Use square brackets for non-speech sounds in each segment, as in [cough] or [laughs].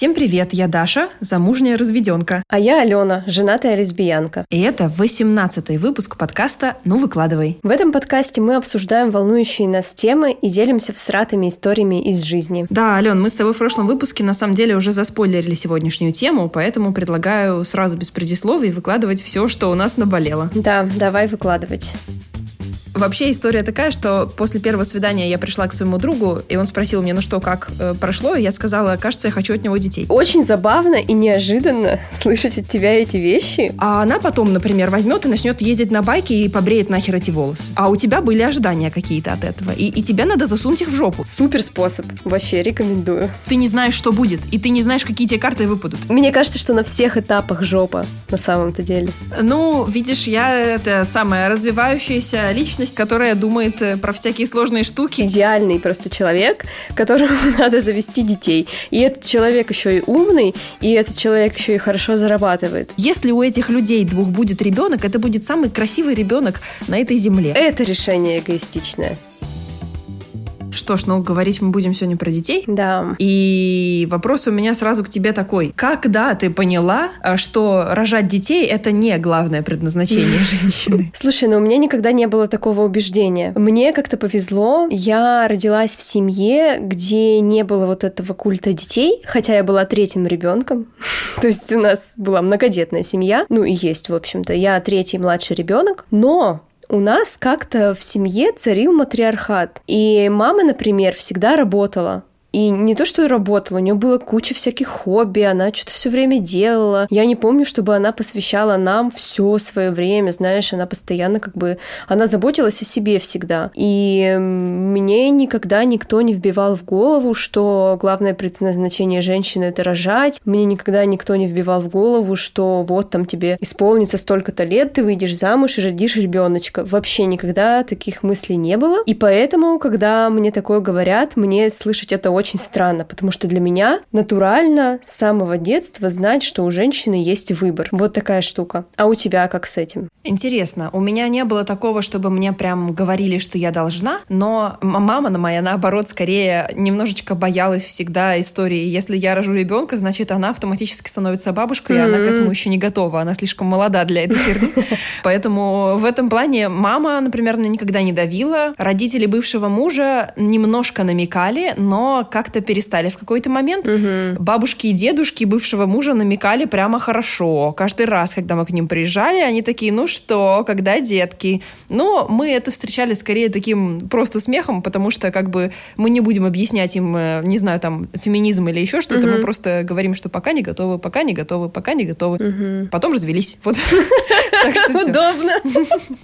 Всем привет, я Даша, замужняя разведенка. А я Алена, женатая лесбиянка. И это 18-й выпуск подкаста «Ну выкладывай». В этом подкасте мы обсуждаем волнующие нас темы и делимся всратыми историями из жизни. Да, Ален, мы с тобой в прошлом выпуске на самом деле уже заспойлерили сегодняшнюю тему, поэтому предлагаю сразу без предисловий выкладывать все, что у нас наболело. Да, давай выкладывать. Вообще история такая, что после первого свидания я пришла к своему другу, и он спросил мне, ну что, как э, прошло, и я сказала, кажется, я хочу от него детей. Очень забавно и неожиданно слышать от тебя эти вещи. А она потом, например, возьмет и начнет ездить на байке и побреет нахер эти волосы. А у тебя были ожидания какие-то от этого, и, и тебе надо засунуть их в жопу. Супер способ, вообще рекомендую. Ты не знаешь, что будет, и ты не знаешь, какие тебе карты выпадут. Мне кажется, что на всех этапах жопа, на самом-то деле. Ну, видишь, я это самая развивающаяся личность, которая думает э, про всякие сложные штуки. Идеальный просто человек, которому [laughs] надо завести детей. И этот человек еще и умный, и этот человек еще и хорошо зарабатывает. Если у этих людей двух будет ребенок, это будет самый красивый ребенок на этой земле. Это решение эгоистичное. Что ж, ну, говорить мы будем сегодня про детей. Да. И вопрос у меня сразу к тебе такой. Когда ты поняла, а, что рожать детей — это не главное предназначение [laughs] женщины? Слушай, ну у меня никогда не было такого убеждения. Мне как-то повезло. Я родилась в семье, где не было вот этого культа детей, хотя я была третьим ребенком. [laughs] То есть у нас была многодетная семья. Ну и есть, в общем-то. Я третий младший ребенок. Но у нас как-то в семье царил матриархат. И мама, например, всегда работала. И не то, что работала, у нее было куча всяких хобби, она что-то все время делала. Я не помню, чтобы она посвящала нам все свое время, знаешь, она постоянно как бы, она заботилась о себе всегда. И мне никогда никто не вбивал в голову, что главное предназначение женщины это рожать. Мне никогда никто не вбивал в голову, что вот там тебе исполнится столько-то лет, ты выйдешь замуж и родишь ребеночка. Вообще никогда таких мыслей не было. И поэтому, когда мне такое говорят, мне слышать это странно, потому что для меня натурально с самого детства знать, что у женщины есть выбор. Вот такая штука. А у тебя как с этим? Интересно. У меня не было такого, чтобы мне прям говорили, что я должна, но мама на моя, наоборот, скорее немножечко боялась всегда истории. Если я рожу ребенка, значит, она автоматически становится бабушкой, mm-hmm. и она к этому еще не готова. Она слишком молода для этой херни. [laughs] Поэтому в этом плане мама, например, никогда не давила. Родители бывшего мужа немножко намекали, но как-то перестали. В какой-то момент угу. бабушки и дедушки бывшего мужа намекали прямо хорошо. Каждый раз, когда мы к ним приезжали, они такие, ну что, когда детки? Но мы это встречали скорее таким просто смехом, потому что как бы мы не будем объяснять им, э, не знаю, там, феминизм или еще что-то, угу. мы просто говорим, что пока не готовы, пока не готовы, пока не готовы. Угу. Потом развелись. Вот. [laughs] Удобно.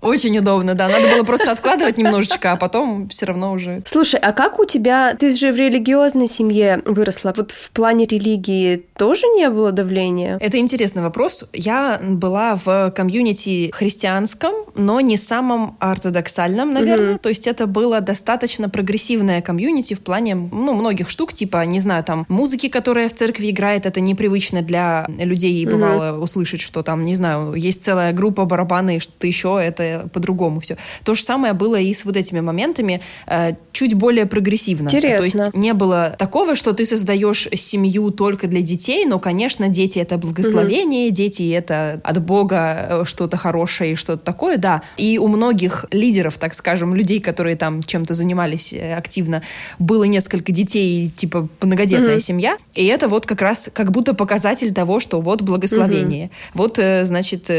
Очень удобно, да. Надо было просто откладывать немножечко, а потом все равно уже. Слушай, а как у тебя... Ты же в религиозной семье выросла. Вот в плане религии тоже не было давления? Это интересный вопрос. Я была в комьюнити христианском, но не самом ортодоксальном, наверное. Mm-hmm. То есть это было достаточно прогрессивное комьюнити в плане, ну, многих штук, типа, не знаю, там, музыки, которая в церкви играет, это непривычно для людей, mm-hmm. бывало услышать, что там, не знаю, есть целая группа барабаны и что-то еще, это по-другому все. То же самое было и с вот этими моментами, э, чуть более прогрессивно. Интересно. То есть не было такого, что ты создаешь семью только для детей, но, конечно, дети это благословение, угу. дети это от Бога э, что-то хорошее и что-то такое, да. И у многих лидеров, так скажем, людей, которые там чем-то занимались э, активно, было несколько детей, типа многодетная угу. семья, и это вот как раз как будто показатель того, что вот благословение. Угу. Вот, значит,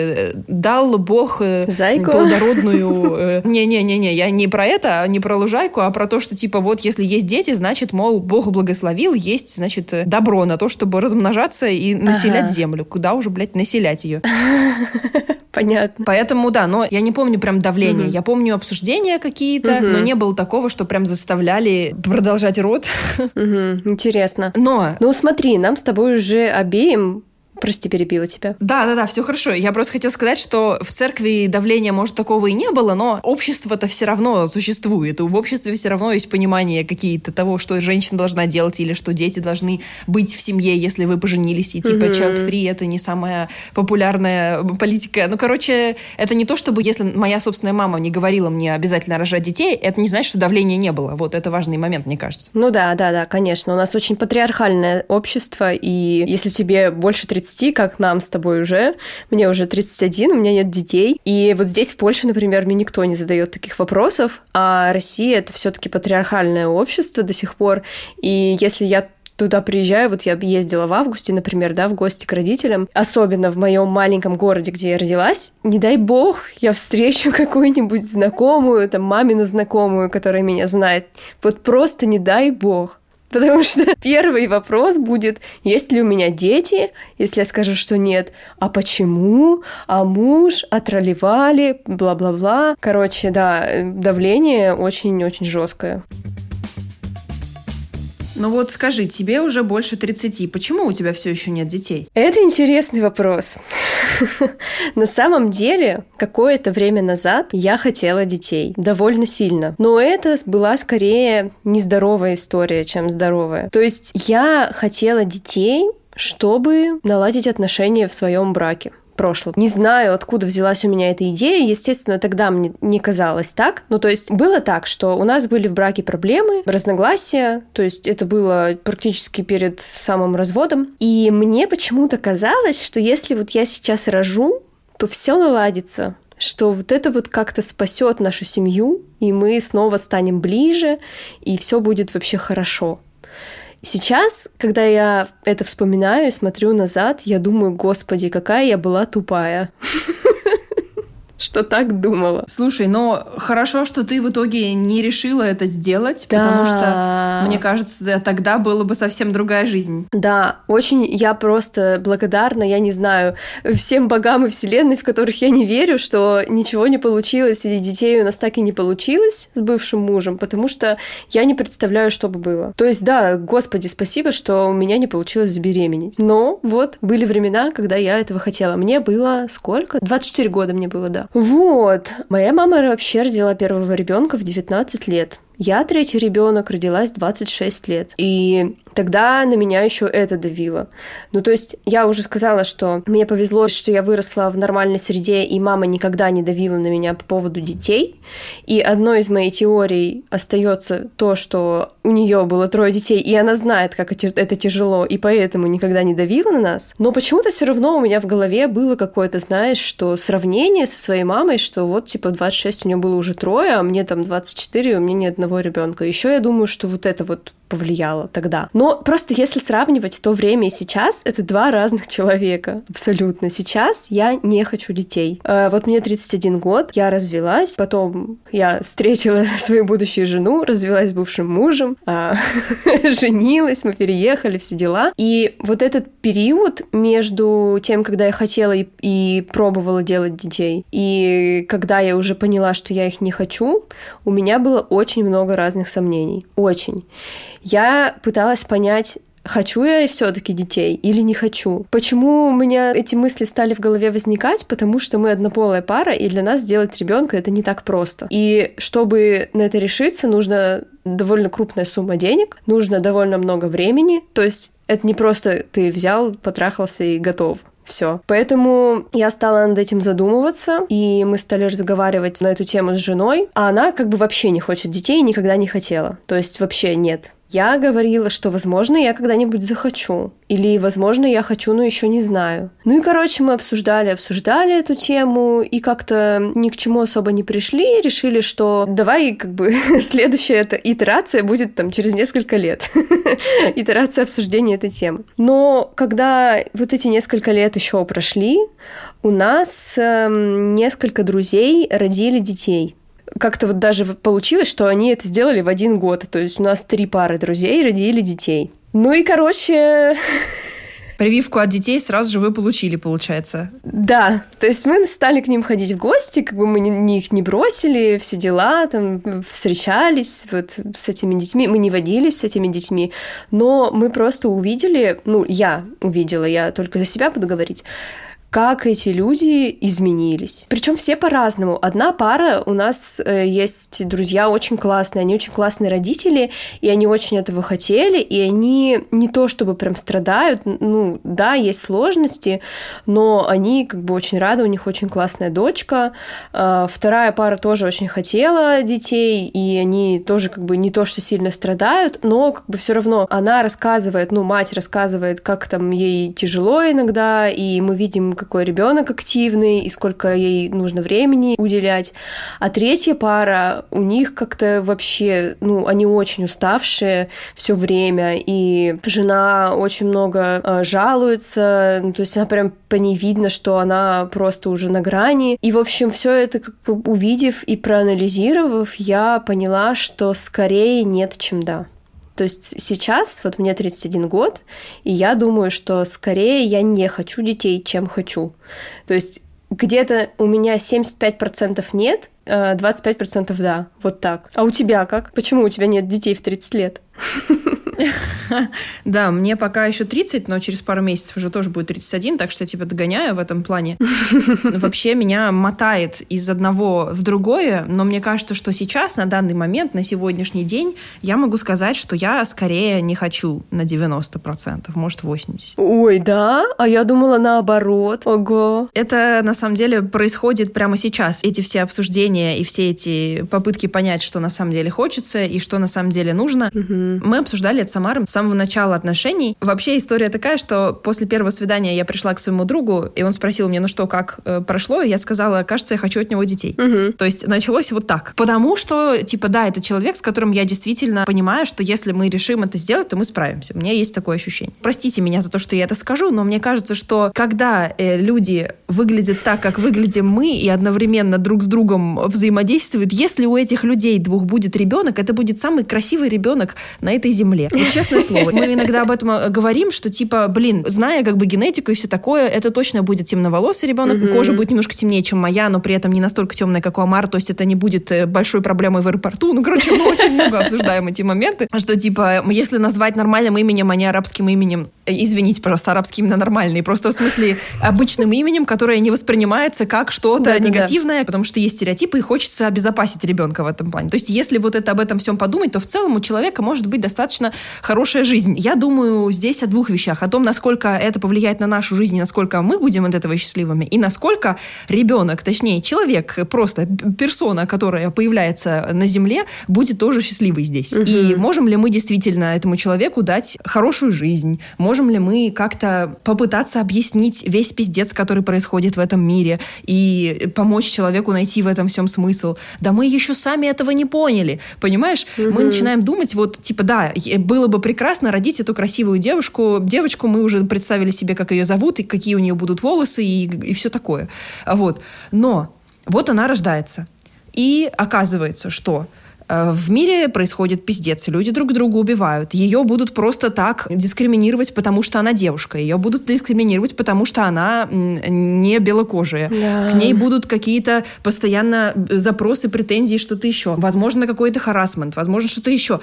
дал Бог Зайку? плодородную... [laughs] Не-не-не-не, я не про это, не про лужайку, а про то, что типа вот если есть дети, значит, мол, Бог благословил, есть, значит, добро на то, чтобы размножаться и населять ага. землю. Куда уже, блядь, населять ее? [laughs] Понятно. Поэтому, да, но я не помню прям давление. Я помню обсуждения какие-то, но не было такого, что прям заставляли продолжать род. [laughs] Интересно. Но... Ну, смотри, нам с тобой уже обеим Прости, перебила тебя. Да, да, да, все хорошо. Я просто хотела сказать, что в церкви давления, может, такого и не было, но общество-то все равно существует. И в обществе все равно есть понимание какие-то того, что женщина должна делать или что дети должны быть в семье, если вы поженились. И типа mm-hmm. child-free это не самая популярная политика. Ну, короче, это не то, чтобы если моя собственная мама не говорила мне обязательно рожать детей, это не значит, что давления не было. Вот это важный момент, мне кажется. Ну да, да, да, конечно. У нас очень патриархальное общество, и если тебе больше 30 30, как нам с тобой уже. Мне уже 31, у меня нет детей. И вот здесь, в Польше, например, мне никто не задает таких вопросов, а Россия — это все таки патриархальное общество до сих пор. И если я туда приезжаю, вот я ездила в августе, например, да, в гости к родителям, особенно в моем маленьком городе, где я родилась, не дай бог, я встречу [laughs] какую-нибудь знакомую, там, мамину знакомую, которая меня знает. Вот просто не дай бог. [laughs] Потому что первый вопрос будет, есть ли у меня дети, если я скажу, что нет, а почему, а муж, отролевали, бла-бла-бла. Короче, да, давление очень-очень жесткое. Ну вот скажи, тебе уже больше 30. Почему у тебя все еще нет детей? Это интересный вопрос. На самом деле, какое-то время назад я хотела детей. Довольно сильно. Но это была скорее нездоровая история, чем здоровая. То есть я хотела детей, чтобы наладить отношения в своем браке прошлом. Не знаю, откуда взялась у меня эта идея. Естественно, тогда мне не казалось так. Ну, то есть было так, что у нас были в браке проблемы, разногласия. То есть это было практически перед самым разводом. И мне почему-то казалось, что если вот я сейчас рожу, то все наладится что вот это вот как-то спасет нашу семью, и мы снова станем ближе, и все будет вообще хорошо. Сейчас, когда я это вспоминаю и смотрю назад, я думаю, господи, какая я была тупая. [laughs] что так думала. Слушай, но хорошо, что ты в итоге не решила это сделать, да. потому что, мне кажется, тогда была бы совсем другая жизнь. Да, очень я просто благодарна, я не знаю, всем богам и вселенной, в которых я не верю, что ничего не получилось, и детей у нас так и не получилось с бывшим мужем, потому что я не представляю, что бы было. То есть, да, господи, спасибо, что у меня не получилось забеременеть. Но вот были времена, когда я этого хотела. Мне было сколько? 24 года мне было, да. Вот. Моя мама вообще родила первого ребенка в 19 лет. Я третий ребенок, родилась 26 лет. И тогда на меня еще это давило. Ну, то есть я уже сказала, что мне повезло, что я выросла в нормальной среде, и мама никогда не давила на меня по поводу детей. И одной из моих теорий остается то, что у нее было трое детей, и она знает, как это тяжело, и поэтому никогда не давила на нас. Но почему-то все равно у меня в голове было какое-то, знаешь, что сравнение со своей мамой, что вот типа 26 у нее было уже трое, а мне там 24, у меня ни одного ребенка. Еще я думаю, что вот это вот повлияло тогда. Но просто если сравнивать то время и сейчас, это два разных [laughs] человека. Абсолютно. Сейчас я не хочу детей. Э, вот мне 31 год, я развелась, потом я встретила [laughs] свою будущую жену, развелась с бывшим мужем, а, [laughs] женилась, мы переехали, все дела. И вот этот период между тем, когда я хотела и, и пробовала делать детей, и когда я уже поняла, что я их не хочу, у меня было очень много разных сомнений. Очень. Я пыталась понять, хочу я все-таки детей или не хочу. Почему у меня эти мысли стали в голове возникать? Потому что мы однополая пара, и для нас сделать ребенка это не так просто. И чтобы на это решиться, нужно довольно крупная сумма денег, нужно довольно много времени. То есть это не просто ты взял, потрахался и готов. Все. Поэтому я стала над этим задумываться, и мы стали разговаривать на эту тему с женой, а она как бы вообще не хочет детей и никогда не хотела. То есть вообще нет. Я говорила, что, возможно, я когда-нибудь захочу. Или, возможно, я хочу, но еще не знаю. Ну и, короче, мы обсуждали, обсуждали эту тему, и как-то ни к чему особо не пришли, решили, что давай, как бы, [laughs] следующая эта итерация будет там через несколько лет. [laughs] Итерация обсуждения этой темы. Но когда вот эти несколько лет еще прошли, у нас э, несколько друзей родили детей как-то вот даже получилось, что они это сделали в один год. То есть у нас три пары друзей родили детей. Ну и, короче, [laughs] прививку от детей сразу же вы получили, получается. Да, то есть мы стали к ним ходить в гости, как бы мы не, их не бросили, все дела, там, встречались вот с этими детьми, мы не водились с этими детьми, но мы просто увидели, ну, я увидела, я только за себя буду говорить, как эти люди изменились. Причем все по-разному. Одна пара у нас э, есть друзья очень классные, они очень классные родители, и они очень этого хотели, и они не то чтобы прям страдают, ну да, есть сложности, но они как бы очень рады, у них очень классная дочка. Э, вторая пара тоже очень хотела детей, и они тоже как бы не то что сильно страдают, но как бы все равно она рассказывает, ну мать рассказывает, как там ей тяжело иногда, и мы видим какой ребенок активный и сколько ей нужно времени уделять. А третья пара, у них как-то вообще, ну, они очень уставшие все время, и жена очень много э, жалуется, ну, то есть она прям по ней видно, что она просто уже на грани. И, в общем, все это как бы увидев и проанализировав, я поняла, что скорее нет, чем да. То есть сейчас, вот мне 31 год, и я думаю, что скорее я не хочу детей, чем хочу. То есть где-то у меня 75% нет, 25% э, да, вот так. А у тебя как? Почему у тебя нет детей в 30 лет? Да, мне пока еще 30, но через пару месяцев уже тоже будет 31, так что я тебя догоняю в этом плане. [laughs] Вообще меня мотает из одного в другое, но мне кажется, что сейчас, на данный момент, на сегодняшний день, я могу сказать, что я скорее не хочу на 90%, может 80%. Ой, да? А я думала наоборот. Ого. Это на самом деле происходит прямо сейчас. Эти все обсуждения и все эти попытки понять, что на самом деле хочется и что на самом деле нужно. Мы обсуждали это с Самаром с самого начала отношений. Вообще история такая, что после первого свидания я пришла к своему другу, и он спросил мне, ну что, как э, прошло? И я сказала, кажется, я хочу от него детей. Угу. То есть началось вот так. Потому что, типа, да, это человек, с которым я действительно понимаю, что если мы решим это сделать, то мы справимся. У меня есть такое ощущение. Простите меня за то, что я это скажу, но мне кажется, что когда э, люди выглядят так, как выглядим мы, и одновременно друг с другом взаимодействуют, если у этих людей двух будет ребенок, это будет самый красивый ребенок на этой земле. [laughs] Вот честное слово. Мы иногда об этом э, говорим, что типа, блин, зная как бы генетику и все такое, это точно будет темноволосый ребенок, кожа будет немножко темнее, чем моя, но при этом не настолько темная, как у Амара, то есть это не будет э, большой проблемой в аэропорту. Ну, короче, мы очень много обсуждаем эти моменты, что типа, если назвать нормальным именем, а не арабским именем, э, извините, просто арабский именно нормальный, просто в смысле обычным именем, которое не воспринимается как что-то да, негативное, да. потому что есть стереотипы, и хочется обезопасить ребенка в этом плане. То есть, если вот это об этом всем подумать, то в целом у человека может быть достаточно хорошая жизнь. Я думаю здесь о двух вещах. О том, насколько это повлияет на нашу жизнь, и насколько мы будем от этого счастливыми, и насколько ребенок, точнее, человек, просто персона, которая появляется на Земле, будет тоже счастливый здесь. Угу. И можем ли мы действительно этому человеку дать хорошую жизнь? Можем ли мы как-то попытаться объяснить весь пиздец, который происходит в этом мире, и помочь человеку найти в этом всем смысл? Да мы еще сами этого не поняли, понимаешь? Угу. Мы начинаем думать, вот, типа, да, было бы прекрасно родить эту красивую девушку. Девочку мы уже представили себе, как ее зовут, и какие у нее будут волосы, и, и все такое. Вот. Но вот она рождается. И оказывается, что э, в мире происходит пиздец, люди друг друга убивают. Ее будут просто так дискриминировать, потому что она девушка. Ее будут дискриминировать, потому что она не белокожая. Да. К ней будут какие-то постоянно запросы, претензии, что-то еще. Возможно, какой-то харасмент, возможно, что-то еще.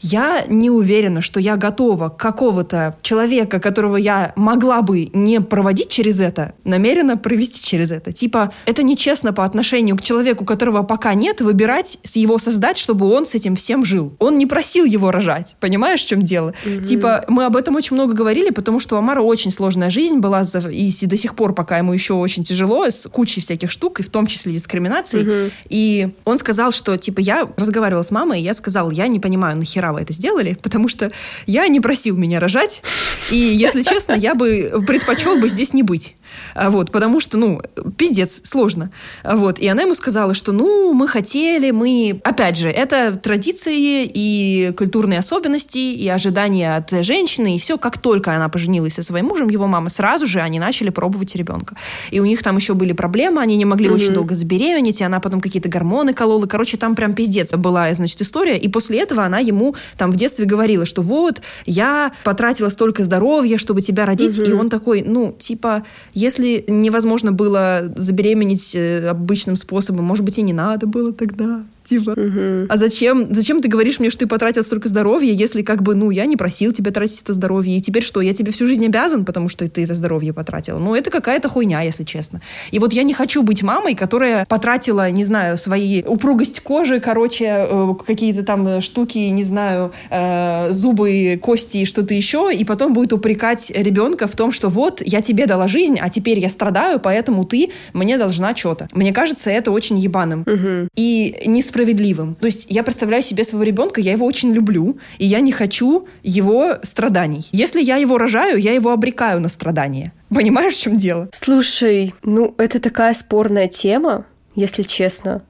Я не уверена, что я готова какого-то человека, которого я могла бы не проводить через это, намеренно провести через это. Типа, это нечестно по отношению к человеку, которого пока нет, выбирать его создать, чтобы он с этим всем жил. Он не просил его рожать. Понимаешь, в чем дело? Mm-hmm. Типа, мы об этом очень много говорили, потому что у Амара очень сложная жизнь была, и до сих пор пока ему еще очень тяжело, с кучей всяких штук, и в том числе дискриминации. Mm-hmm. И он сказал, что, типа, я разговаривала с мамой, и я сказал, я не понимаю, нахера вы это сделали, потому что я не просил меня рожать, и, если честно, я бы предпочел бы здесь не быть. А вот, потому что, ну, пиздец, сложно. А вот, и она ему сказала, что, ну, мы хотели, мы... Опять же, это традиции и культурные особенности, и ожидания от женщины, и все. Как только она поженилась со своим мужем, его мама, сразу же они начали пробовать ребенка. И у них там еще были проблемы, они не могли mm-hmm. очень долго забеременеть, и она потом какие-то гормоны колола. Короче, там прям пиздец была, значит, история. И после этого она ему там в детстве говорила, что вот, я потратила столько здоровья, чтобы тебя родить, угу. и он такой, ну, типа, если невозможно было забеременеть э, обычным способом, может быть, и не надо было тогда типа. Угу. А зачем, зачем ты говоришь мне, что ты потратил столько здоровья, если как бы, ну, я не просил тебя тратить это здоровье, и теперь что, я тебе всю жизнь обязан, потому что ты это здоровье потратил? Ну, это какая-то хуйня, если честно. И вот я не хочу быть мамой, которая потратила, не знаю, свои упругость кожи, короче, э, какие-то там штуки, не знаю, э, зубы, кости и что-то еще, и потом будет упрекать ребенка в том, что вот, я тебе дала жизнь, а теперь я страдаю, поэтому ты мне должна что-то. Мне кажется, это очень ебаным. Угу. И несправедливо справедливым. То есть я представляю себе своего ребенка, я его очень люблю, и я не хочу его страданий. Если я его рожаю, я его обрекаю на страдания. Понимаешь, в чем дело? Слушай, ну это такая спорная тема, если честно.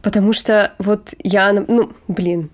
Потому что вот я, ну, блин,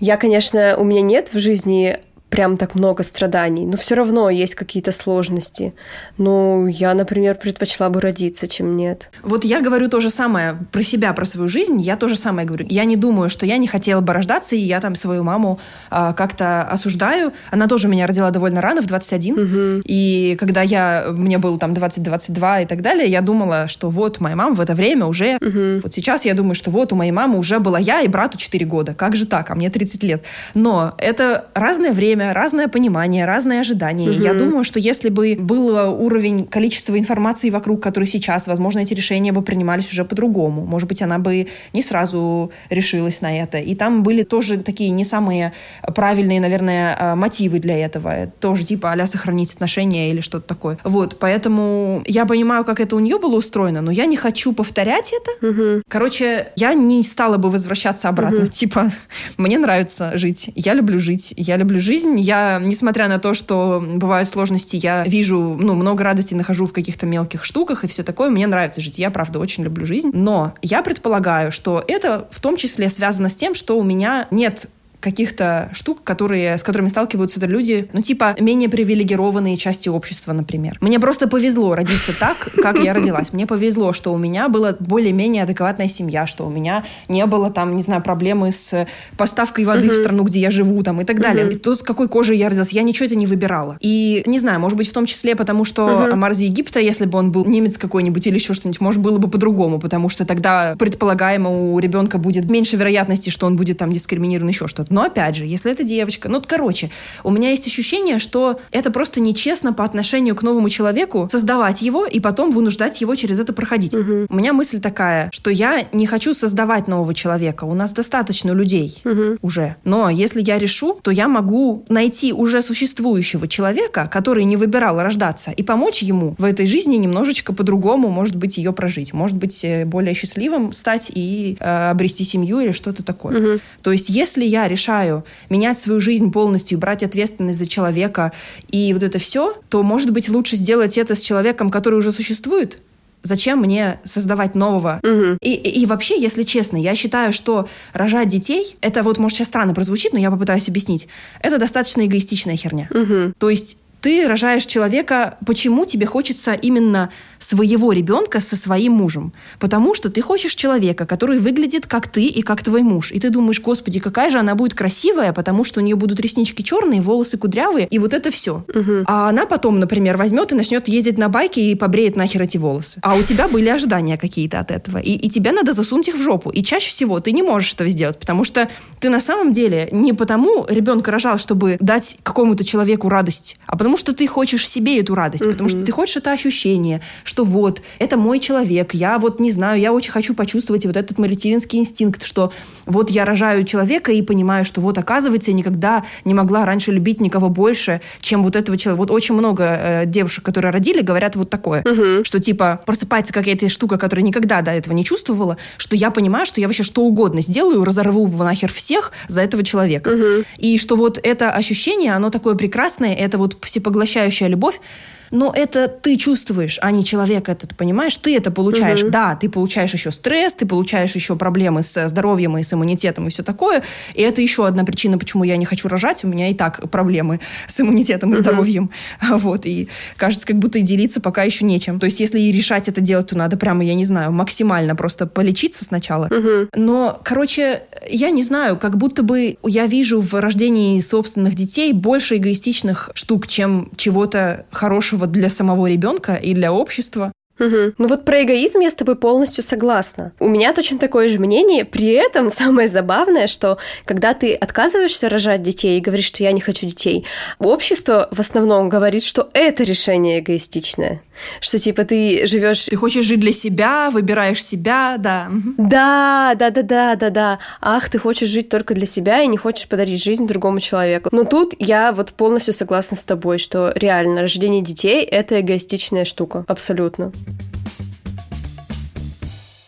я, конечно, у меня нет в жизни прям так много страданий, но все равно есть какие-то сложности. Ну, я, например, предпочла бы родиться, чем нет. Вот я говорю то же самое про себя, про свою жизнь. Я то же самое говорю. Я не думаю, что я не хотела бы рождаться, и я там свою маму а, как-то осуждаю. Она тоже меня родила довольно рано, в 21. Угу. И когда я, мне было там 20-22 и так далее, я думала, что вот моя мама в это время уже... Угу. Вот сейчас я думаю, что вот у моей мамы уже была я и брату 4 года. Как же так? А мне 30 лет. Но это разное время, разное понимание, разные ожидания. Угу. Я думаю, что если бы был уровень количества информации вокруг, который сейчас, возможно, эти решения бы принимались уже по-другому. Может быть, она бы не сразу решилась на это. И там были тоже такие не самые правильные, наверное, а, мотивы для этого. Тоже типа а сохранить отношения или что-то такое. Вот, поэтому я понимаю, как это у нее было устроено, но я не хочу повторять это. Угу. Короче, я не стала бы возвращаться обратно. Угу. Типа, [laughs] мне нравится жить, я люблю жить, я люблю жизнь, жизнь. Я, несмотря на то, что бывают сложности, я вижу, ну, много радости нахожу в каких-то мелких штуках и все такое. Мне нравится жить. Я, правда, очень люблю жизнь. Но я предполагаю, что это в том числе связано с тем, что у меня нет каких-то штук, которые, с которыми сталкиваются люди, ну, типа, менее привилегированные части общества, например. Мне просто повезло родиться так, как я родилась. Мне повезло, что у меня была более-менее адекватная семья, что у меня не было там, не знаю, проблемы с поставкой воды в страну, где я живу, там, и так далее. И то, с какой кожей я родилась, я ничего это не выбирала. И, не знаю, может быть, в том числе потому, что. Амар Египта, если бы он был немец какой-нибудь или еще что-нибудь, может, было бы по-другому, потому что тогда предполагаемо у ребенка будет меньше вероятности, что он будет там дискриминирован, еще что-то. Но опять же, если это девочка, ну, короче, у меня есть ощущение, что это просто нечестно по отношению к новому человеку создавать его и потом вынуждать его через это проходить. Угу. У меня мысль такая, что я не хочу создавать нового человека. У нас достаточно людей угу. уже. Но если я решу, то я могу найти уже существующего человека, который не выбирал рождаться, и помочь ему в этой жизни немножечко по-другому, может быть, ее прожить. Может быть, э, более счастливым стать и э, обрести семью или что-то такое. Угу. То есть, если я решаю решаю менять свою жизнь полностью, брать ответственность за человека и вот это все, то, может быть, лучше сделать это с человеком, который уже существует, Зачем мне создавать нового? Угу. И, и, и вообще, если честно, я считаю, что рожать детей, это вот, может, сейчас странно прозвучит, но я попытаюсь объяснить, это достаточно эгоистичная херня. Угу. То есть ты рожаешь человека, почему тебе хочется именно своего ребенка со своим мужем? Потому что ты хочешь человека, который выглядит как ты и как твой муж. И ты думаешь, господи, какая же она будет красивая, потому что у нее будут реснички черные, волосы кудрявые, и вот это все. Угу. А она потом, например, возьмет и начнет ездить на байке и побреет нахер эти волосы. А у тебя были ожидания какие-то от этого. И, и тебе надо засунуть их в жопу. И чаще всего ты не можешь этого сделать, потому что ты на самом деле не потому ребенка рожал, чтобы дать какому-то человеку радость, а потому потому что ты хочешь себе эту радость, mm-hmm. потому что ты хочешь это ощущение, что вот, это мой человек, я вот не знаю, я очень хочу почувствовать вот этот материнский инстинкт, что вот я рожаю человека и понимаю, что вот, оказывается, я никогда не могла раньше любить никого больше, чем вот этого человека. Вот очень много э, девушек, которые родили, говорят вот такое, mm-hmm. что типа просыпается какая-то штука, которая никогда до этого не чувствовала, что я понимаю, что я вообще что угодно сделаю, разорву нахер всех за этого человека. Mm-hmm. И что вот это ощущение, оно такое прекрасное, это вот все поглощающая любовь, но это ты чувствуешь, а не человек этот, понимаешь? Ты это получаешь. Угу. Да, ты получаешь еще стресс, ты получаешь еще проблемы с здоровьем и с иммунитетом и все такое. И это еще одна причина, почему я не хочу рожать. У меня и так проблемы [laughs] с иммунитетом и здоровьем. Угу. [laughs] Вот, и кажется, как будто и делиться пока еще нечем. То есть, если и решать это делать, то надо прямо, я не знаю, максимально просто полечиться сначала. Угу. Но, короче, я не знаю, как будто бы я вижу в рождении собственных детей больше эгоистичных штук, чем чего-то хорошего для самого ребенка и для общества. Угу. Ну вот про эгоизм я с тобой полностью согласна. У меня точно такое же мнение. При этом самое забавное, что когда ты отказываешься рожать детей и говоришь, что я не хочу детей, общество в основном говорит, что это решение эгоистичное. Что типа ты живешь... Ты хочешь жить для себя, выбираешь себя, да. Да, да, да, да, да, да. Ах, ты хочешь жить только для себя и не хочешь подарить жизнь другому человеку. Но тут я вот полностью согласна с тобой, что реально рождение детей — это эгоистичная штука. Абсолютно.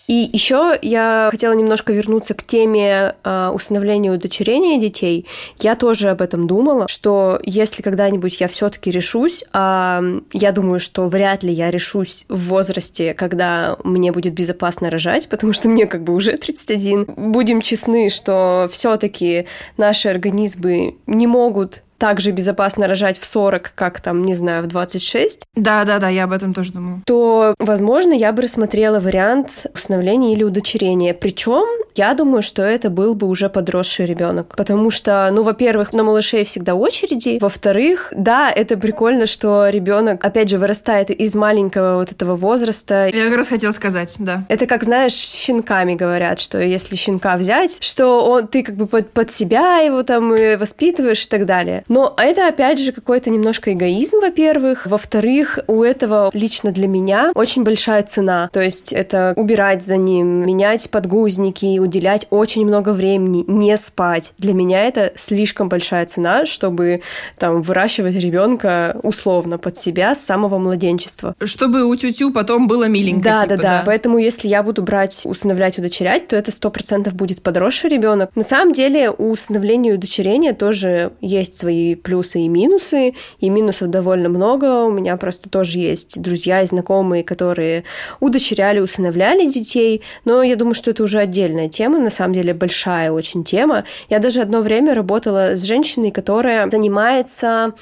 И еще я хотела немножко вернуться к теме э, усыновления и удочерения детей. Я тоже об этом думала, что если когда-нибудь я все-таки решусь, а я думаю, что вряд ли я решусь в возрасте, когда мне будет безопасно рожать, потому что мне как бы уже 31. Будем честны, что все-таки наши организмы не могут так же безопасно рожать в 40, как там, не знаю, в 26. Да-да-да, я об этом тоже думаю. То, возможно, я бы рассмотрела вариант усыновления или удочерения. Причем, я думаю, что это был бы уже подросший ребенок. Потому что, ну, во-первых, на малышей всегда очереди. Во-вторых, да, это прикольно, что ребенок, опять же, вырастает из маленького вот этого возраста. Я как раз хотела сказать, да. Это как, знаешь, с щенками говорят, что если щенка взять, что он, ты как бы под, под себя его там воспитываешь и так далее. Но это, опять же, какой-то немножко эгоизм, во-первых. Во-вторых, у этого лично для меня очень большая цена. То есть это убирать за ним, менять подгузники, уделять очень много времени, не спать. Для меня это слишком большая цена, чтобы там выращивать ребенка условно под себя с самого младенчества. Чтобы у тютю потом было миленько. Да, типа, да, да, да. Поэтому если я буду брать, усыновлять, удочерять, то это сто процентов будет подросший ребенок. На самом деле у усыновления и удочерения тоже есть свои свои плюсы и минусы, и минусов довольно много. У меня просто тоже есть друзья и знакомые, которые удочеряли, усыновляли детей, но я думаю, что это уже отдельная тема, на самом деле большая очень тема. Я даже одно время работала с женщиной, которая занимается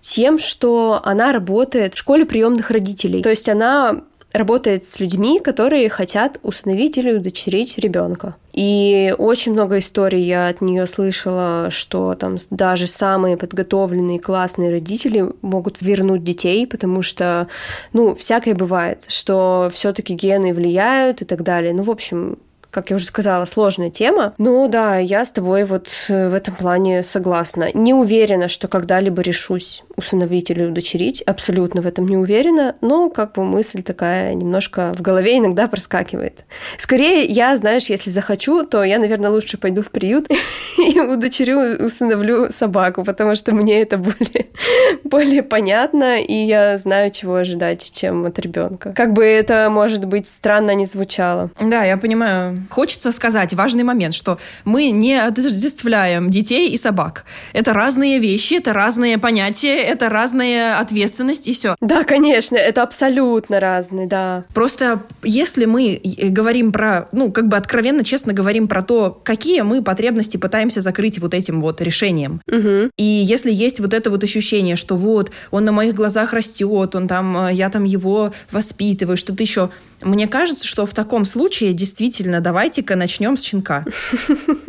тем, что она работает в школе приемных родителей. То есть она работает с людьми, которые хотят усыновить или удочерить ребенка. И очень много историй я от нее слышала, что там даже самые подготовленные классные родители могут вернуть детей, потому что, ну, всякое бывает, что все-таки гены влияют и так далее. Ну, в общем, как я уже сказала, сложная тема. Ну да, я с тобой вот э, в этом плане согласна. Не уверена, что когда-либо решусь усыновить или удочерить. Абсолютно в этом не уверена. Но как бы мысль такая немножко в голове иногда проскакивает. Скорее, я, знаешь, если захочу, то я, наверное, лучше пойду в приют [laughs] и удочерю, усыновлю собаку, потому что мне это более, [laughs] более понятно, и я знаю, чего ожидать, чем от ребенка. Как бы это, может быть, странно не звучало. Да, я понимаю Хочется сказать важный момент, что мы не отождествляем детей и собак. Это разные вещи, это разные понятия, это разная ответственность и все. Да, конечно, это абсолютно разные, да. Просто если мы говорим про, ну, как бы откровенно, честно говорим про то, какие мы потребности пытаемся закрыть вот этим вот решением. Угу. И если есть вот это вот ощущение, что вот он на моих глазах растет, он там, я там его воспитываю, что-то еще, мне кажется, что в таком случае действительно давайте-ка начнем с щенка.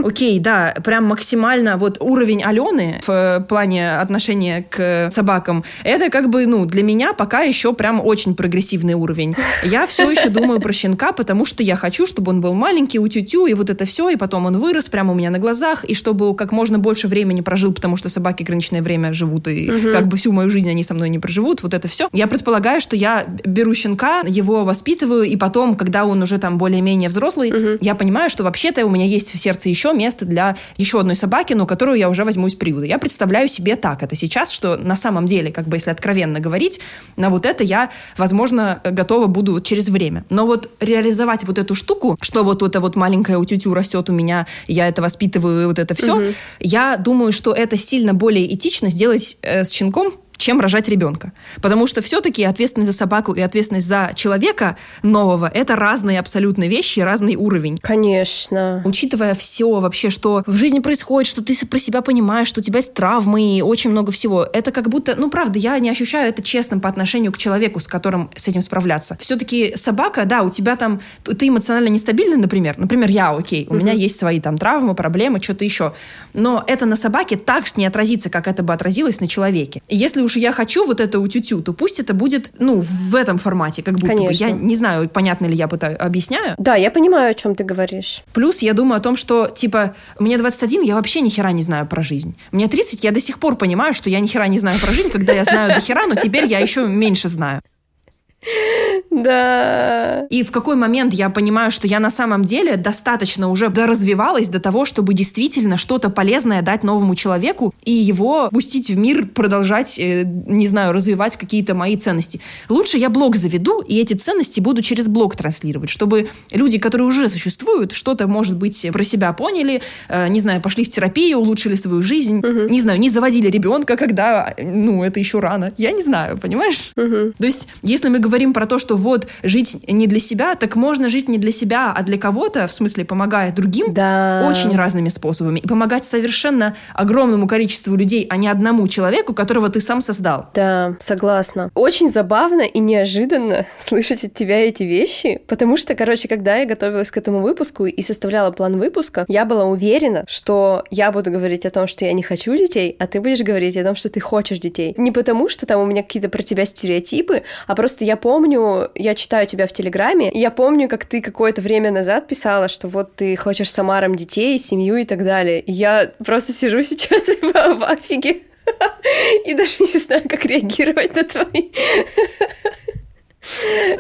Окей, да, прям максимально вот уровень Алены в плане отношения к собакам, это как бы, ну, для меня пока еще прям очень прогрессивный уровень. Я все еще думаю про щенка, потому что я хочу, чтобы он был маленький, у тю и вот это все, и потом он вырос прямо у меня на глазах, и чтобы как можно больше времени прожил, потому что собаки ограниченное время живут, и угу. как бы всю мою жизнь они со мной не проживут, вот это все. Я предполагаю, что я беру щенка, его воспитываю, и потом, когда он уже там более-менее взрослый, угу. я понимаю, что вообще-то у меня есть в сердце еще место для еще одной собаки, но которую я уже возьму из приюта. Я представляю себе так это сейчас, что на самом деле, как бы если откровенно говорить, на вот это я, возможно, готова буду через время. Но вот реализовать вот эту штуку, что вот это вот маленькая утютю растет у меня, я это воспитываю, вот это все, угу. я думаю, что это сильно более этично сделать э, с щенком, чем рожать ребенка. Потому что все-таки ответственность за собаку и ответственность за человека нового – это разные абсолютно вещи, разный уровень. Конечно. Учитывая все вообще, что в жизни происходит, что ты про себя понимаешь, что у тебя есть травмы и очень много всего, это как будто, ну правда, я не ощущаю это честным по отношению к человеку, с которым с этим справляться. Все-таки собака, да, у тебя там, ты эмоционально нестабильный, например, например, я, окей, у mm-hmm. меня есть свои там травмы, проблемы, что-то еще, но это на собаке так не отразится, как это бы отразилось на человеке. И если уж я хочу вот это утютю, то пусть это будет, ну, в этом формате, как будто Конечно. бы. Я не знаю, понятно ли я пытаюсь, объясняю. Да, я понимаю, о чем ты говоришь. Плюс я думаю о том, что, типа, мне 21, я вообще ни хера не знаю про жизнь. Мне 30, я до сих пор понимаю, что я ни хера не знаю про жизнь, когда я знаю до хера, но теперь я еще меньше знаю. [laughs] Да. И в какой момент я понимаю, что я на самом деле достаточно уже доразвивалась до того, чтобы действительно что-то полезное дать новому человеку и его пустить в мир, продолжать, э, не знаю, развивать какие-то мои ценности. Лучше я блог заведу, и эти ценности буду через блог транслировать, чтобы люди, которые уже существуют, что-то, может быть, про себя поняли, э, не знаю, пошли в терапию, улучшили свою жизнь, угу. не знаю, не заводили ребенка, когда, ну, это еще рано. Я не знаю, понимаешь? Угу. То есть, если мы говорим про то, что вот жить не для себя, так можно жить не для себя, а для кого-то, в смысле помогая другим, да. очень разными способами. И помогать совершенно огромному количеству людей, а не одному человеку, которого ты сам создал. Да, согласна. Очень забавно и неожиданно [laughs] слышать от тебя эти вещи, потому что, короче, когда я готовилась к этому выпуску и составляла план выпуска, я была уверена, что я буду говорить о том, что я не хочу детей, а ты будешь говорить о том, что ты хочешь детей. Не потому, что там у меня какие-то про тебя стереотипы, а просто я помню, я читаю тебя в Телеграме, и я помню, как ты какое-то время назад писала, что вот ты хочешь с Амаром детей, семью и так далее. И я просто сижу сейчас [laughs] в афиге [laughs] и даже не знаю, как реагировать на твои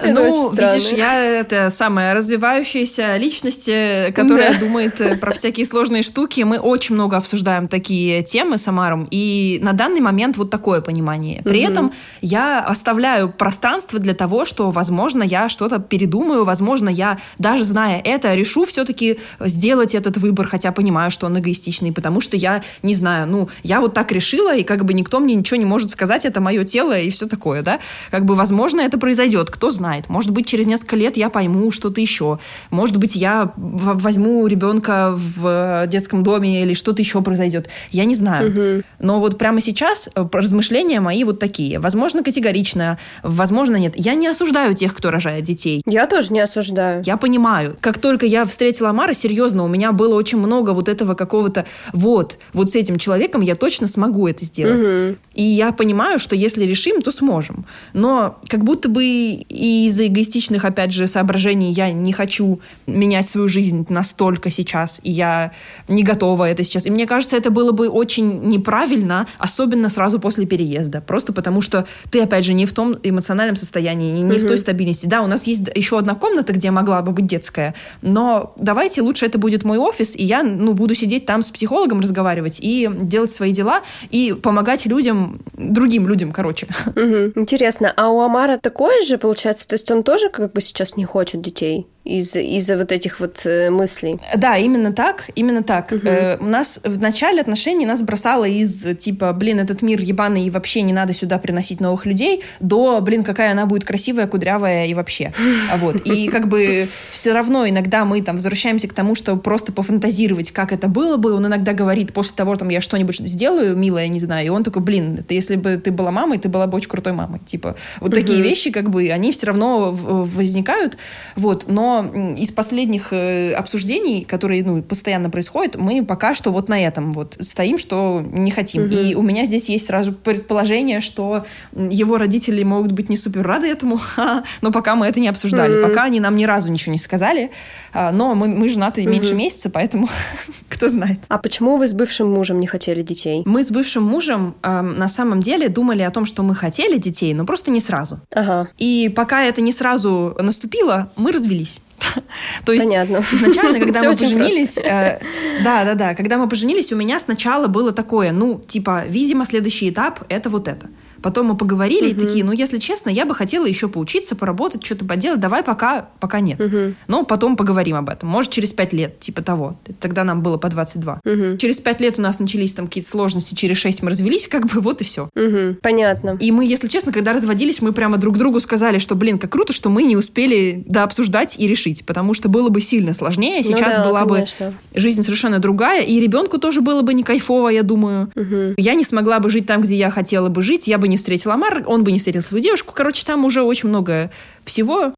ну, видишь, я это самая развивающаяся личность, э, которая да. думает э, про всякие сложные штуки. Мы очень много обсуждаем такие темы с Амаром, и на данный момент вот такое понимание. При угу. этом я оставляю пространство для того, что, возможно, я что-то передумаю, возможно, я, даже зная это, решу все-таки сделать этот выбор, хотя понимаю, что он эгоистичный, потому что я, не знаю, ну, я вот так решила, и как бы никто мне ничего не может сказать, это мое тело и все такое, да? Как бы, возможно, это произойдет произойдет, кто знает. Может быть, через несколько лет я пойму что-то еще. Может быть, я возьму ребенка в детском доме или что-то еще произойдет. Я не знаю. Угу. Но вот прямо сейчас э, размышления мои вот такие. Возможно, категорично, возможно, нет. Я не осуждаю тех, кто рожает детей. Я тоже не осуждаю. Я понимаю. Как только я встретила Мара, серьезно, у меня было очень много вот этого какого-то вот, вот с этим человеком я точно смогу это сделать. Угу. И я понимаю, что если решим, то сможем. Но как будто бы и из-за эгоистичных, опять же, соображений я не хочу менять свою жизнь настолько сейчас, и я не готова это сейчас. И мне кажется, это было бы очень неправильно, особенно сразу после переезда. Просто потому что ты, опять же, не в том эмоциональном состоянии, не mm-hmm. в той стабильности. Да, у нас есть еще одна комната, где могла бы быть детская, но давайте лучше это будет мой офис, и я, ну, буду сидеть там с психологом разговаривать и делать свои дела, и помогать людям, другим людям, короче. Угу. Интересно, а у Амара такое же получается? То есть он тоже как бы сейчас не хочет детей? Из- из-за вот этих вот э, мыслей. Да, именно так, именно так. Угу. Э, у нас в начале отношений нас бросало из типа, блин, этот мир ебаный и вообще не надо сюда приносить новых людей, до, блин, какая она будет красивая, кудрявая и вообще. Вот. И как бы все равно иногда мы там возвращаемся к тому, что просто пофантазировать, как это было бы. Он иногда говорит, после того, там, я что-нибудь сделаю, милая, не знаю, и он такой, блин, это если бы ты была мамой, ты была бы очень крутой мамой. Типа, вот такие вещи, как бы, они все равно возникают. Вот. Но из последних э, обсуждений, которые ну, постоянно происходят, мы пока что вот на этом вот стоим, что не хотим. Угу. И у меня здесь есть сразу предположение, что его родители могут быть не супер рады этому, [laughs] но пока мы это не обсуждали. Угу. Пока они нам ни разу ничего не сказали. А, но мы, мы женаты угу. меньше месяца, поэтому [laughs] кто знает. А почему вы с бывшим мужем не хотели детей? Мы с бывшим мужем э, на самом деле думали о том, что мы хотели детей, но просто не сразу. Ага. И пока это не сразу наступило, мы развелись. [laughs] То есть Понятно. изначально, когда [laughs] мы поженились, э, да, да, да, когда мы поженились, у меня сначала было такое, ну, типа, видимо, следующий этап это вот это. Потом мы поговорили угу. и такие, ну, если честно, я бы хотела еще поучиться, поработать, что-то поделать. Давай пока, пока нет. Угу. Но потом поговорим об этом. Может, через пять лет, типа того. Тогда нам было по 22. Угу. Через пять лет у нас начались там какие-то сложности, через шесть мы развелись, как бы вот и все. Угу. Понятно. И мы, если честно, когда разводились, мы прямо друг другу сказали, что, блин, как круто, что мы не успели дообсуждать и решить, потому что было бы сильно сложнее. Ну Сейчас ну да, была конечно. бы жизнь совершенно другая, и ребенку тоже было бы не кайфово, я думаю. Угу. Я не смогла бы жить там, где я хотела бы жить, я бы не встретила Амар, он бы не встретил свою девушку. Короче, там уже очень много всего.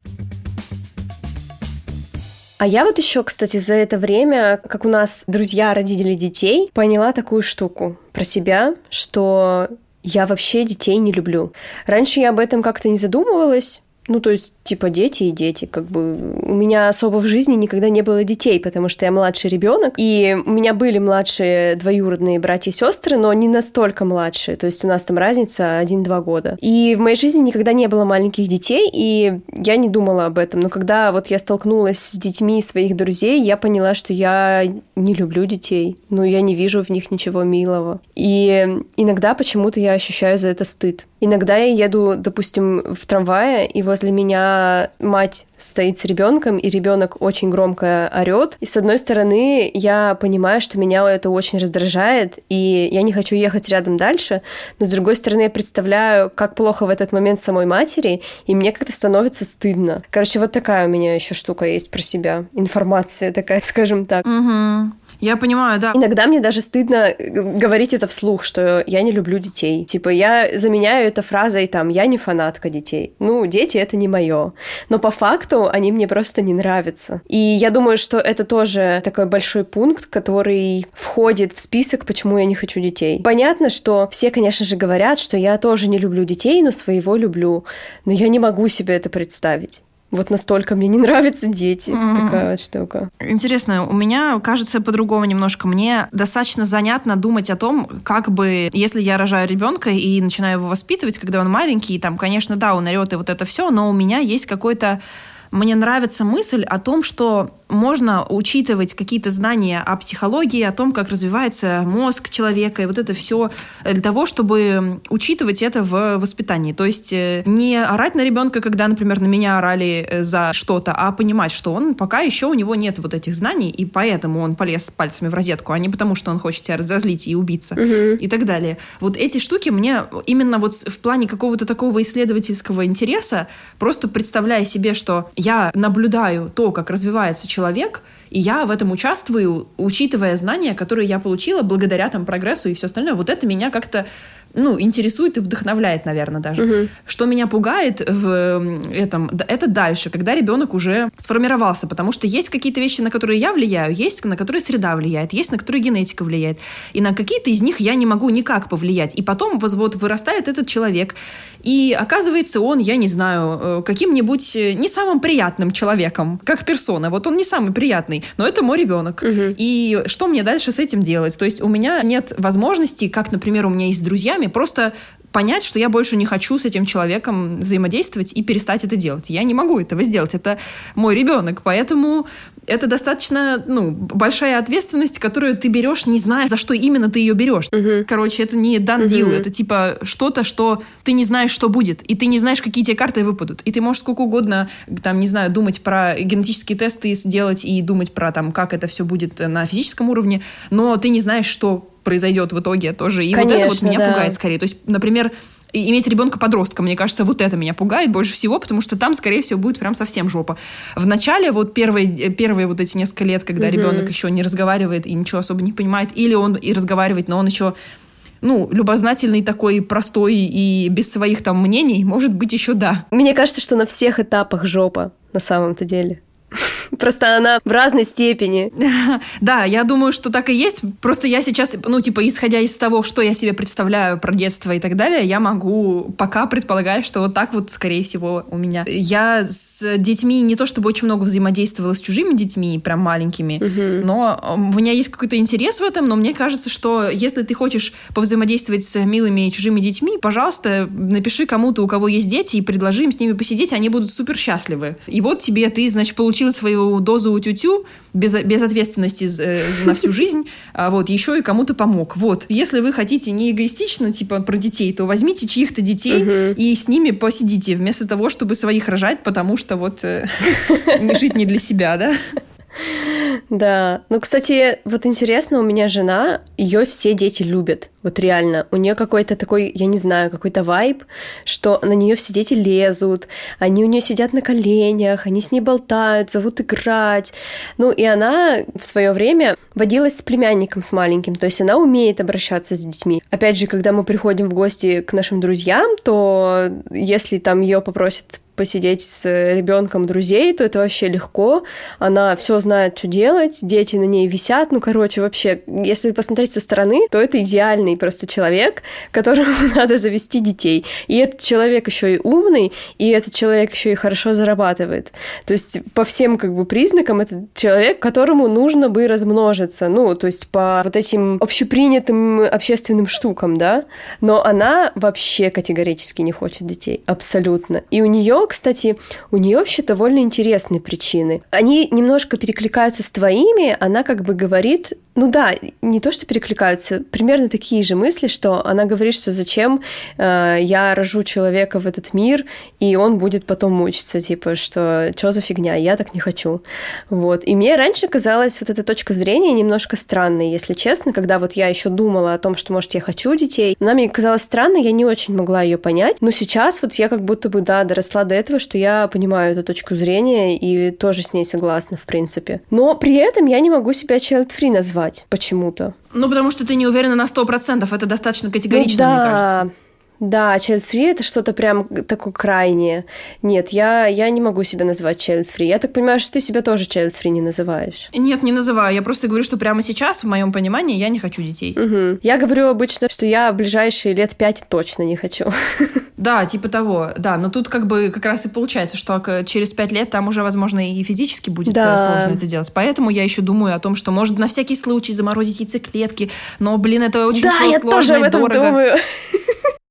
А я вот еще, кстати, за это время, как у нас друзья родители детей, поняла такую штуку про себя, что я вообще детей не люблю. Раньше я об этом как-то не задумывалась, ну, то есть, типа, дети и дети. Как бы у меня особо в жизни никогда не было детей, потому что я младший ребенок. И у меня были младшие двоюродные братья и сестры, но не настолько младшие. То есть у нас там разница один-два года. И в моей жизни никогда не было маленьких детей, и я не думала об этом. Но когда вот я столкнулась с детьми своих друзей, я поняла, что я не люблю детей. Ну, я не вижу в них ничего милого. И иногда почему-то я ощущаю за это стыд. Иногда я еду, допустим, в трамвае, и возле меня мать стоит с ребенком, и ребенок очень громко орет. И с одной стороны, я понимаю, что меня это очень раздражает, и я не хочу ехать рядом дальше, но с другой стороны, я представляю, как плохо в этот момент самой матери, и мне как-то становится стыдно. Короче, вот такая у меня еще штука есть про себя. Информация такая, [laughs] скажем так. Угу. Я понимаю, да. Иногда мне даже стыдно э, говорить это вслух, что я не люблю детей. Типа, я заменяю это фразой там «я не фанатка детей». Ну, дети — это не мое. Но по факту они мне просто не нравятся. И я думаю, что это тоже такой большой пункт, который входит в список, почему я не хочу детей. Понятно, что все, конечно же, говорят, что я тоже не люблю детей, но своего люблю. Но я не могу себе это представить. Вот настолько мне не нравятся дети. Mm-hmm. Такая вот штука. Интересно, у меня кажется по-другому немножко. Мне достаточно занятно думать о том, как бы, если я рожаю ребенка и начинаю его воспитывать, когда он маленький, там, конечно, да, он орет и вот это все, но у меня есть какой-то мне нравится мысль о том, что можно учитывать какие-то знания о психологии, о том, как развивается мозг человека, и вот это все для того, чтобы учитывать это в воспитании. То есть э, не орать на ребенка, когда, например, на меня орали э, за что-то, а понимать, что он пока еще у него нет вот этих знаний, и поэтому он полез пальцами в розетку, а не потому, что он хочет тебя разозлить и убиться угу. и так далее. Вот эти штуки мне именно вот в плане какого-то такого исследовательского интереса, просто представляя себе, что я наблюдаю то, как развивается человек, и я в этом участвую, учитывая знания, которые я получила благодаря там прогрессу и все остальное. Вот это меня как-то ну, интересует и вдохновляет, наверное, даже. Угу. Что меня пугает в этом, это дальше, когда ребенок уже сформировался, потому что есть какие-то вещи, на которые я влияю, есть на которые среда влияет, есть на которые генетика влияет, и на какие-то из них я не могу никак повлиять. И потом вот вырастает этот человек, и оказывается он, я не знаю, э, каким-нибудь э, не самым приятным человеком, как персона. Вот он не самый приятный, но это мой ребенок. Угу. И что мне дальше с этим делать? То есть у меня нет возможности, как, например, у меня есть друзья, друзьями, просто понять, что я больше не хочу с этим человеком взаимодействовать и перестать это делать. Я не могу этого сделать. Это мой ребенок. Поэтому это достаточно ну, большая ответственность, которую ты берешь, не зная, за что именно ты ее берешь. Угу. Короче, это не дан deal. Угу. Это типа что-то, что ты не знаешь, что будет. И ты не знаешь, какие тебе карты выпадут. И ты можешь сколько угодно, там, не знаю, думать про генетические тесты сделать и думать про там, как это все будет на физическом уровне, но ты не знаешь, что произойдет в итоге тоже. И Конечно, вот это вот меня да. пугает скорее. То есть, например, иметь ребенка-подростка, мне кажется, вот это меня пугает больше всего, потому что там, скорее всего, будет прям совсем жопа. В начале, вот первые, первые вот эти несколько лет, когда угу. ребенок еще не разговаривает и ничего особо не понимает, или он и разговаривает, но он еще ну, любознательный такой, простой и без своих там мнений, может быть, еще да. Мне кажется, что на всех этапах жопа на самом-то деле. Просто она в разной степени. [laughs] Да, я думаю, что так и есть. Просто я сейчас, ну, типа, исходя из того, что я себе представляю про детство и так далее, я могу пока предполагать, что вот так вот, скорее всего, у меня. Я с детьми не то чтобы очень много взаимодействовала с чужими детьми, прям маленькими, угу. но у меня есть какой-то интерес в этом, но мне кажется, что если ты хочешь повзаимодействовать с милыми чужими детьми, пожалуйста, напиши кому-то, у кого есть дети, и предложи им с ними посидеть, они будут супер счастливы. И вот тебе ты, значит, получил получил свою дозу утютю без, без ответственности э, на всю жизнь, а вот, еще и кому-то помог. Вот, если вы хотите не эгоистично, типа, про детей, то возьмите чьих-то детей угу. и с ними посидите, вместо того, чтобы своих рожать, потому что вот э, [laughs] жить не для себя, да? Да. Ну, кстати, вот интересно, у меня жена, ее все дети любят. Вот реально. У нее какой-то такой, я не знаю, какой-то вайб, что на нее все дети лезут, они у нее сидят на коленях, они с ней болтают, зовут играть. Ну, и она в свое время водилась с племянником с маленьким, то есть она умеет обращаться с детьми. Опять же, когда мы приходим в гости к нашим друзьям, то если там ее попросят посидеть с ребенком друзей, то это вообще легко. Она все знает, что делать, дети на ней висят. Ну, короче, вообще, если посмотреть со стороны, то это идеальный просто человек, которому [laughs] надо завести детей. И этот человек еще и умный, и этот человек еще и хорошо зарабатывает. То есть по всем как бы признакам это человек, которому нужно бы размножиться. Ну, то есть по вот этим общепринятым общественным штукам, да. Но она вообще категорически не хочет детей. Абсолютно. И у нее кстати, у нее вообще довольно интересные причины. Они немножко перекликаются с твоими, она как бы говорит, ну да, не то, что перекликаются, примерно такие же мысли, что она говорит, что зачем э, я рожу человека в этот мир, и он будет потом мучиться, типа, что что за фигня, я так не хочу. Вот. И мне раньше казалась вот эта точка зрения немножко странной, если честно, когда вот я еще думала о том, что, может, я хочу детей. Она мне казалась странной, я не очень могла ее понять, но сейчас вот я как будто бы, да, доросла до этого, что я понимаю эту точку зрения и тоже с ней согласна, в принципе. Но при этом я не могу себя child-free назвать почему-то. Ну, потому что ты не уверена на сто процентов, это достаточно категорично, ну, да. мне кажется. Да, child-free — это что-то прям такое крайнее. Нет, я, я не могу себя называть child-free. Я так понимаю, что ты себя тоже child-free не называешь. Нет, не называю. Я просто говорю, что прямо сейчас, в моем понимании, я не хочу детей. Угу. Я говорю обычно, что я в ближайшие лет пять точно не хочу. [laughs] Да, типа того, да. Но тут как бы как раз и получается, что через пять лет там уже, возможно, и физически будет э, да. сложно это делать. Поэтому я еще думаю о том, что может на всякий случай заморозить яйцеклетки. Но, блин, это очень да, сложно я тоже об этом дорого. Думаю. [laughs]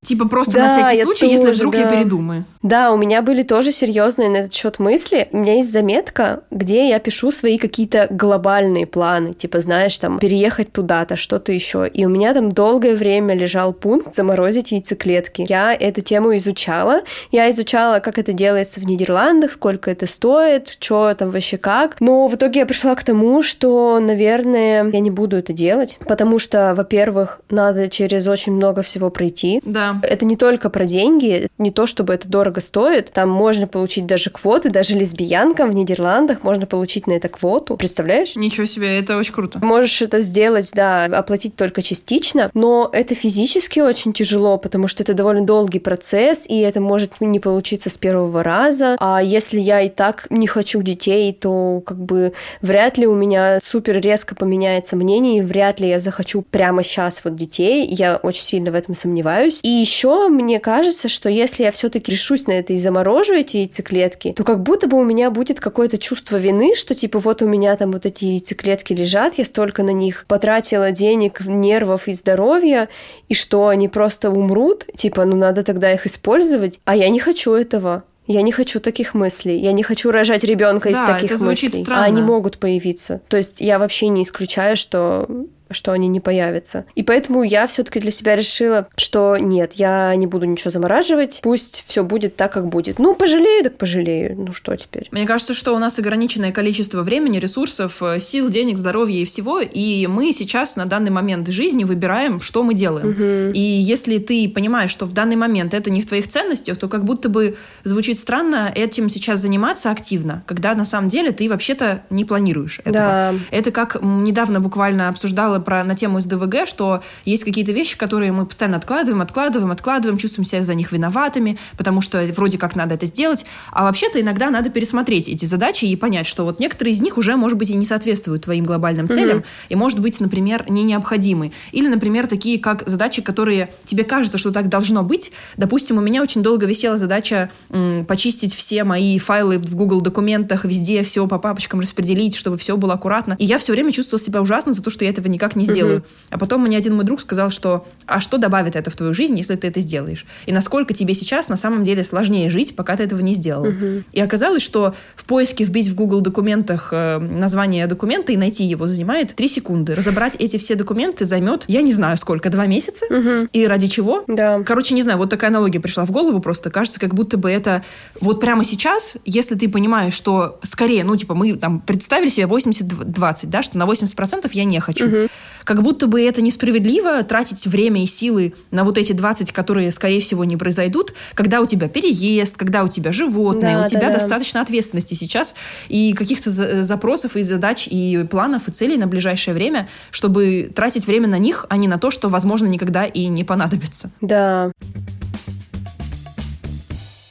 Типа просто да, на всякий случай, тоже, если вдруг да. я передумаю. Да, у меня были тоже серьезные на этот счет мысли. У меня есть заметка, где я пишу свои какие-то глобальные планы, типа, знаешь, там, переехать туда-то, что-то еще. И у меня там долгое время лежал пункт заморозить яйцеклетки. Я эту тему изучала. Я изучала, как это делается в Нидерландах, сколько это стоит, что там вообще как. Но в итоге я пришла к тому, что, наверное, я не буду это делать, потому что, во-первых, надо через очень много всего пройти. Да. Это не только про деньги, не то, чтобы это дорого стоит. Там можно получить даже квоты, даже лесбиянкам в Нидерландах можно получить на это квоту. Представляешь? Ничего себе, это очень круто. Можешь это сделать, да, оплатить только частично, но это физически очень тяжело, потому что это довольно долгий процесс, и это может не получиться с первого раза. А если я и так не хочу детей, то как бы вряд ли у меня супер резко поменяется мнение, и вряд ли я захочу прямо сейчас вот детей. Я очень сильно в этом сомневаюсь. И еще мне кажется, что если я все-таки решусь на это и заморожу эти яйцеклетки, то как будто бы у меня будет какое-то чувство вины, что типа вот у меня там вот эти яйцеклетки лежат, я столько на них потратила денег, нервов и здоровья, и что они просто умрут, типа, ну надо тогда их использовать, а я не хочу этого. Я не хочу таких мыслей. Я не хочу рожать ребенка да, из таких это звучит мыслей. Странно. А они могут появиться. То есть я вообще не исключаю, что что они не появятся. И поэтому я все-таки для себя решила, что нет, я не буду ничего замораживать, пусть все будет так, как будет. Ну, пожалею, так пожалею. Ну что теперь? Мне кажется, что у нас ограниченное количество времени, ресурсов, э, сил, денег, здоровья и всего, и мы сейчас на данный момент жизни выбираем, что мы делаем. Угу. И если ты понимаешь, что в данный момент это не в твоих ценностях, то как будто бы звучит странно этим сейчас заниматься активно, когда на самом деле ты вообще-то не планируешь этого. Да. Это как недавно буквально обсуждала говорила про, на тему СДВГ, что есть какие-то вещи, которые мы постоянно откладываем, откладываем, откладываем, чувствуем себя за них виноватыми, потому что вроде как надо это сделать. А вообще-то иногда надо пересмотреть эти задачи и понять, что вот некоторые из них уже, может быть, и не соответствуют твоим глобальным целям, mm-hmm. и, может быть, например, не необходимы. Или, например, такие, как задачи, которые тебе кажется, что так должно быть. Допустим, у меня очень долго висела задача м, почистить все мои файлы в Google документах, везде все по папочкам распределить, чтобы все было аккуратно. И я все время чувствовала себя ужасно за то, что я этого никак никак не сделаю. Угу. А потом мне один мой друг сказал, что а что добавит это в твою жизнь, если ты это сделаешь? И насколько тебе сейчас на самом деле сложнее жить, пока ты этого не сделал. Угу. И оказалось, что в поиске вбить в Google документах э, название документа и найти его занимает 3 секунды. Разобрать эти все документы займет, я не знаю сколько, 2 месяца? Угу. И ради чего? Да. Короче, не знаю, вот такая аналогия пришла в голову просто. Кажется, как будто бы это вот прямо сейчас, если ты понимаешь, что скорее, ну, типа, мы там представили себе 80-20, да, что на 80% я не хочу. Угу. Как будто бы это несправедливо тратить время и силы на вот эти 20, которые, скорее всего, не произойдут, когда у тебя переезд, когда у тебя животное, да, у тебя да, достаточно да. ответственности сейчас и каких-то запросов и задач и планов и целей на ближайшее время, чтобы тратить время на них, а не на то, что, возможно, никогда и не понадобится. Да.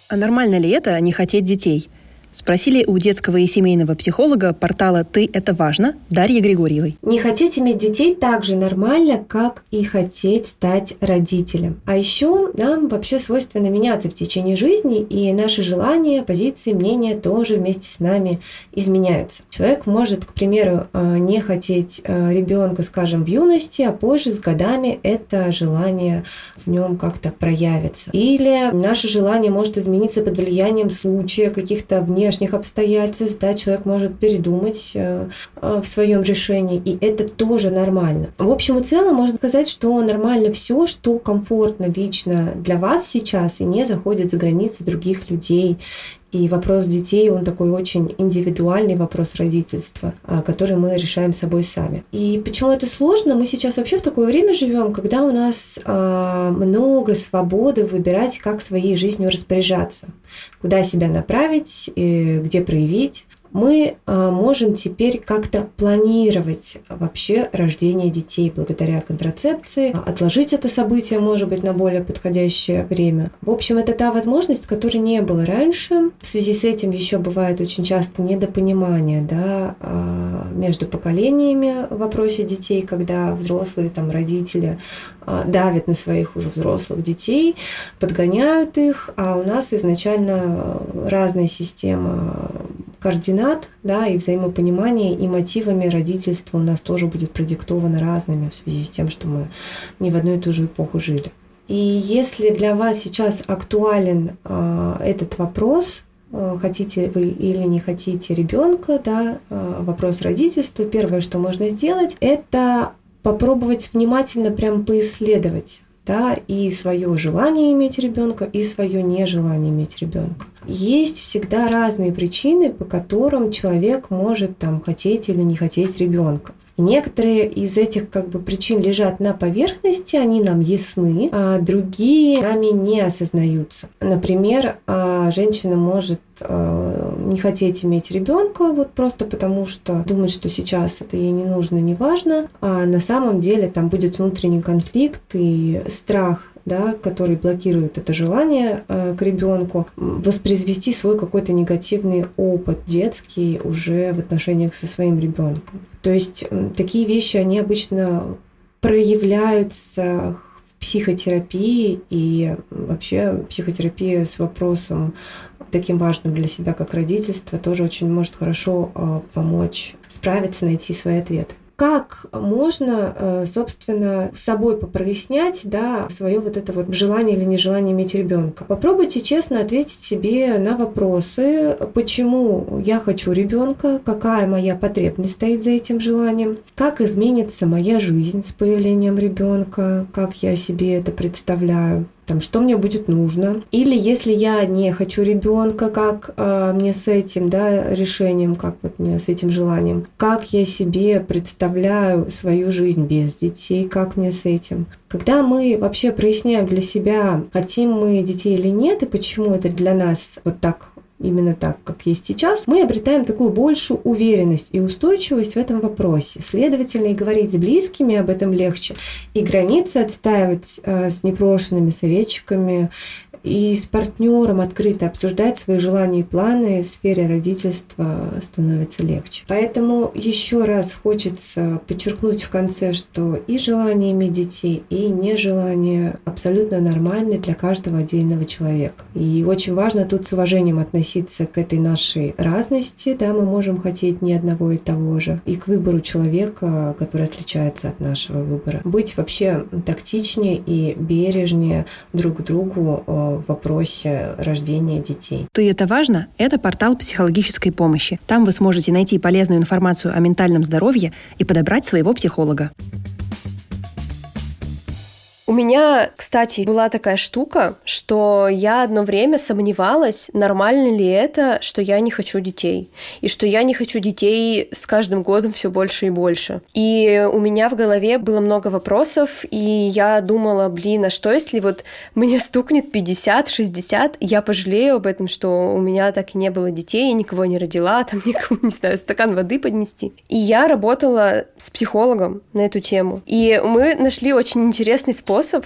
А нормально ли это не хотеть детей? Спросили у детского и семейного психолога портала «Ты – это важно» Дарьи Григорьевой. Не хотеть иметь детей так же нормально, как и хотеть стать родителем. А еще нам вообще свойственно меняться в течение жизни, и наши желания, позиции, мнения тоже вместе с нами изменяются. Человек может, к примеру, э, не хотеть э, ребенка, скажем, в юности, а позже с годами это желание в нем как-то проявится. Или наше желание может измениться под влиянием случая, каких-то внешних внешних обстоятельств, да, человек может передумать э, э, в своем решении, и это тоже нормально. В общем и целом можно сказать, что нормально все, что комфортно лично для вас сейчас и не заходит за границы других людей, и вопрос детей, он такой очень индивидуальный вопрос родительства, а, который мы решаем собой сами. И почему это сложно? Мы сейчас вообще в такое время живем, когда у нас а, много свободы выбирать, как своей жизнью распоряжаться, куда себя направить, где проявить мы а, можем теперь как-то планировать вообще рождение детей благодаря контрацепции, отложить это событие, может быть, на более подходящее время. В общем, это та возможность, которой не было раньше. В связи с этим еще бывает очень часто недопонимание да, а, между поколениями в вопросе детей, когда взрослые там, родители а, давят на своих уже взрослых детей, подгоняют их, а у нас изначально разная система координат, да, и взаимопонимание, и мотивами родительства у нас тоже будет продиктовано разными в связи с тем, что мы не в одну и ту же эпоху жили. И если для вас сейчас актуален э, этот вопрос, э, хотите вы или не хотите ребенка, да, э, вопрос родительства, первое, что можно сделать, это попробовать внимательно прям поисследовать да, и свое желание иметь ребенка, и свое нежелание иметь ребенка. Есть всегда разные причины, по которым человек может там хотеть или не хотеть ребенка. И некоторые из этих как бы причин лежат на поверхности, они нам ясны, а другие нами не осознаются. Например, а, женщина может а, не хотеть иметь ребенка вот просто потому, что думает, что сейчас это ей не нужно, не важно, а на самом деле там будет внутренний конфликт и страх да, который блокирует это желание э, к ребенку, воспроизвести свой какой-то негативный опыт детский уже в отношениях со своим ребенком. То есть такие вещи, они обычно проявляются в психотерапии и вообще психотерапия с вопросом таким важным для себя, как родительство, тоже очень может хорошо э, помочь справиться, найти свои ответы как можно, э, собственно, с собой попрояснять, да, свое вот это вот желание или нежелание иметь ребенка. Попробуйте честно ответить себе на вопросы, почему я хочу ребенка, какая моя потребность стоит за этим желанием, как изменится моя жизнь с появлением ребенка, как я себе это представляю там, что мне будет нужно. Или если я не хочу ребенка, как э, мне с этим да, решением, как вот мне с этим желанием, как я себе представляю свою жизнь без детей, как мне с этим. Когда мы вообще проясняем для себя, хотим мы детей или нет, и почему это для нас вот так именно так, как есть сейчас, мы обретаем такую большую уверенность и устойчивость в этом вопросе. Следовательно, и говорить с близкими об этом легче, и границы отстаивать э, с непрошенными советчиками и с партнером открыто обсуждать свои желания и планы в сфере родительства становится легче. Поэтому еще раз хочется подчеркнуть в конце, что и желание иметь детей, и нежелание абсолютно нормальны для каждого отдельного человека. И очень важно тут с уважением относиться к этой нашей разности. Да, мы можем хотеть не одного и того же. И к выбору человека, который отличается от нашего выбора. Быть вообще тактичнее и бережнее друг к другу э, в вопросе рождения детей. Ты это важно? Это портал психологической помощи. Там вы сможете найти полезную информацию о ментальном здоровье и подобрать своего психолога. У меня, кстати, была такая штука, что я одно время сомневалась, нормально ли это, что я не хочу детей. И что я не хочу детей с каждым годом все больше и больше. И у меня в голове было много вопросов, и я думала, блин, а что если вот мне стукнет 50-60, я пожалею об этом, что у меня так и не было детей, никого не родила, [laughs] там никому, не знаю, стакан воды поднести. И я работала с психологом на эту тему. И мы нашли очень интересный способ способ,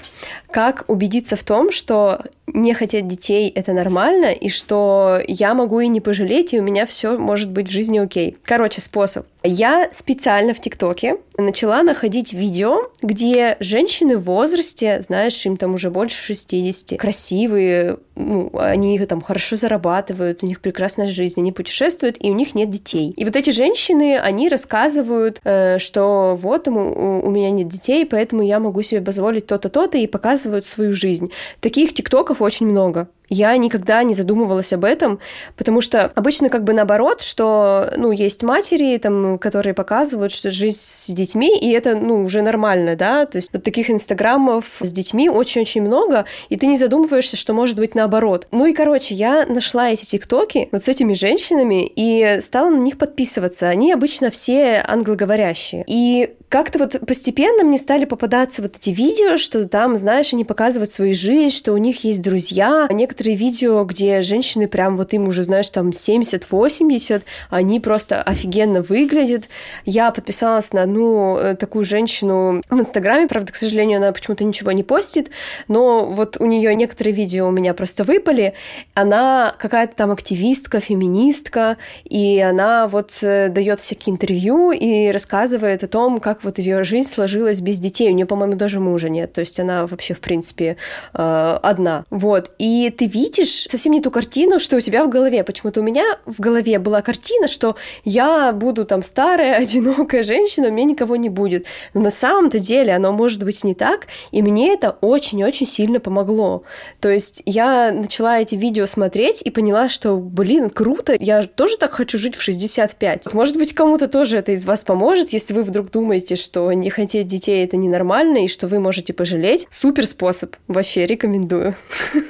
как убедиться в том, что не хотеть детей — это нормально, и что я могу и не пожалеть, и у меня все может быть в жизни окей. Короче, способ. Я специально в ТикТоке начала находить видео, где женщины в возрасте, знаешь, им там уже больше 60, красивые, ну, они там хорошо зарабатывают, у них прекрасная жизнь, они путешествуют, и у них нет детей. И вот эти женщины, они рассказывают, э, что вот у, у меня нет детей, поэтому я могу себе позволить то-то, то-то, и показывают свою жизнь. Таких тиктоков очень много я никогда не задумывалась об этом, потому что обычно как бы наоборот, что, ну, есть матери, там, которые показывают, что жизнь с детьми, и это, ну, уже нормально, да, то есть вот таких инстаграмов с детьми очень-очень много, и ты не задумываешься, что может быть наоборот. Ну и, короче, я нашла эти тиктоки вот с этими женщинами и стала на них подписываться. Они обычно все англоговорящие. И как-то вот постепенно мне стали попадаться вот эти видео, что там, знаешь, они показывают свою жизнь, что у них есть друзья. Некоторые видео, где женщины прям вот им уже, знаешь, там 70-80, они просто офигенно выглядят. Я подписалась на одну э, такую женщину в Инстаграме, правда, к сожалению, она почему-то ничего не постит, но вот у нее некоторые видео у меня просто выпали. Она какая-то там активистка, феминистка, и она вот э, дает всякие интервью и рассказывает о том, как вот ее жизнь сложилась без детей. У нее, по-моему, даже мужа нет. То есть она вообще, в принципе, э, одна. Вот. И ты видишь совсем не ту картину, что у тебя в голове. Почему-то у меня в голове была картина, что я буду там старая, [laughs] одинокая женщина, у меня никого не будет. Но на самом-то деле оно может быть не так, и мне это очень-очень сильно помогло. То есть я начала эти видео смотреть и поняла, что, блин, круто, я тоже так хочу жить в 65. Может быть, кому-то тоже это из вас поможет, если вы вдруг думаете, думаете, что не хотеть детей это ненормально и что вы можете пожалеть, супер способ. Вообще рекомендую.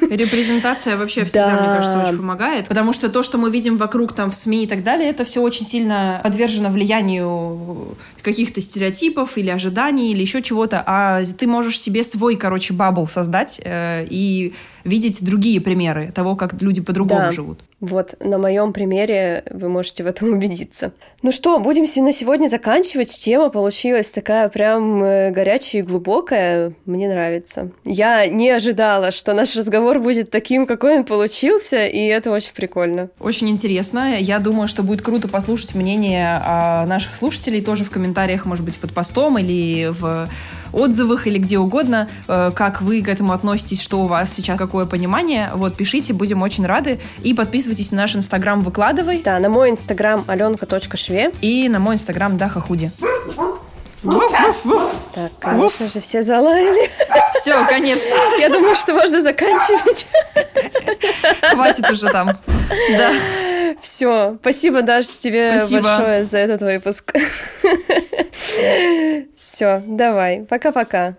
Репрезентация вообще всегда, да. мне кажется, очень помогает. Потому что то, что мы видим вокруг там в СМИ и так далее, это все очень сильно подвержено влиянию каких-то стереотипов или ожиданий или еще чего-то. А ты можешь себе свой, короче, бабл создать э, и видеть другие примеры того, как люди по-другому да. живут. Вот на моем примере вы можете в этом убедиться. Ну что, будем на сегодня заканчивать. Тема получилась такая прям э, горячая и глубокая. Мне нравится. Я не ожидала, что наш разговор будет таким, какой он получился, и это очень прикольно. Очень интересно. Я думаю, что будет круто послушать мнение наших слушателей тоже в комментариях, может быть, под постом или в отзывах или где угодно, э, как вы к этому относитесь, что у вас сейчас, какое понимание. Вот, пишите, будем очень рады. И подписывайтесь на наш инстаграм «Выкладывай». Да, на мой инстаграм аленка.шве. И на мой инстаграм Даха Худи. Так, конечно же, все залаяли. Все, конец. Я думаю, что можно заканчивать. Хватит уже там. Да. Все. Спасибо, Даша, тебе Спасибо. большое за этот выпуск. Все, давай. Пока-пока.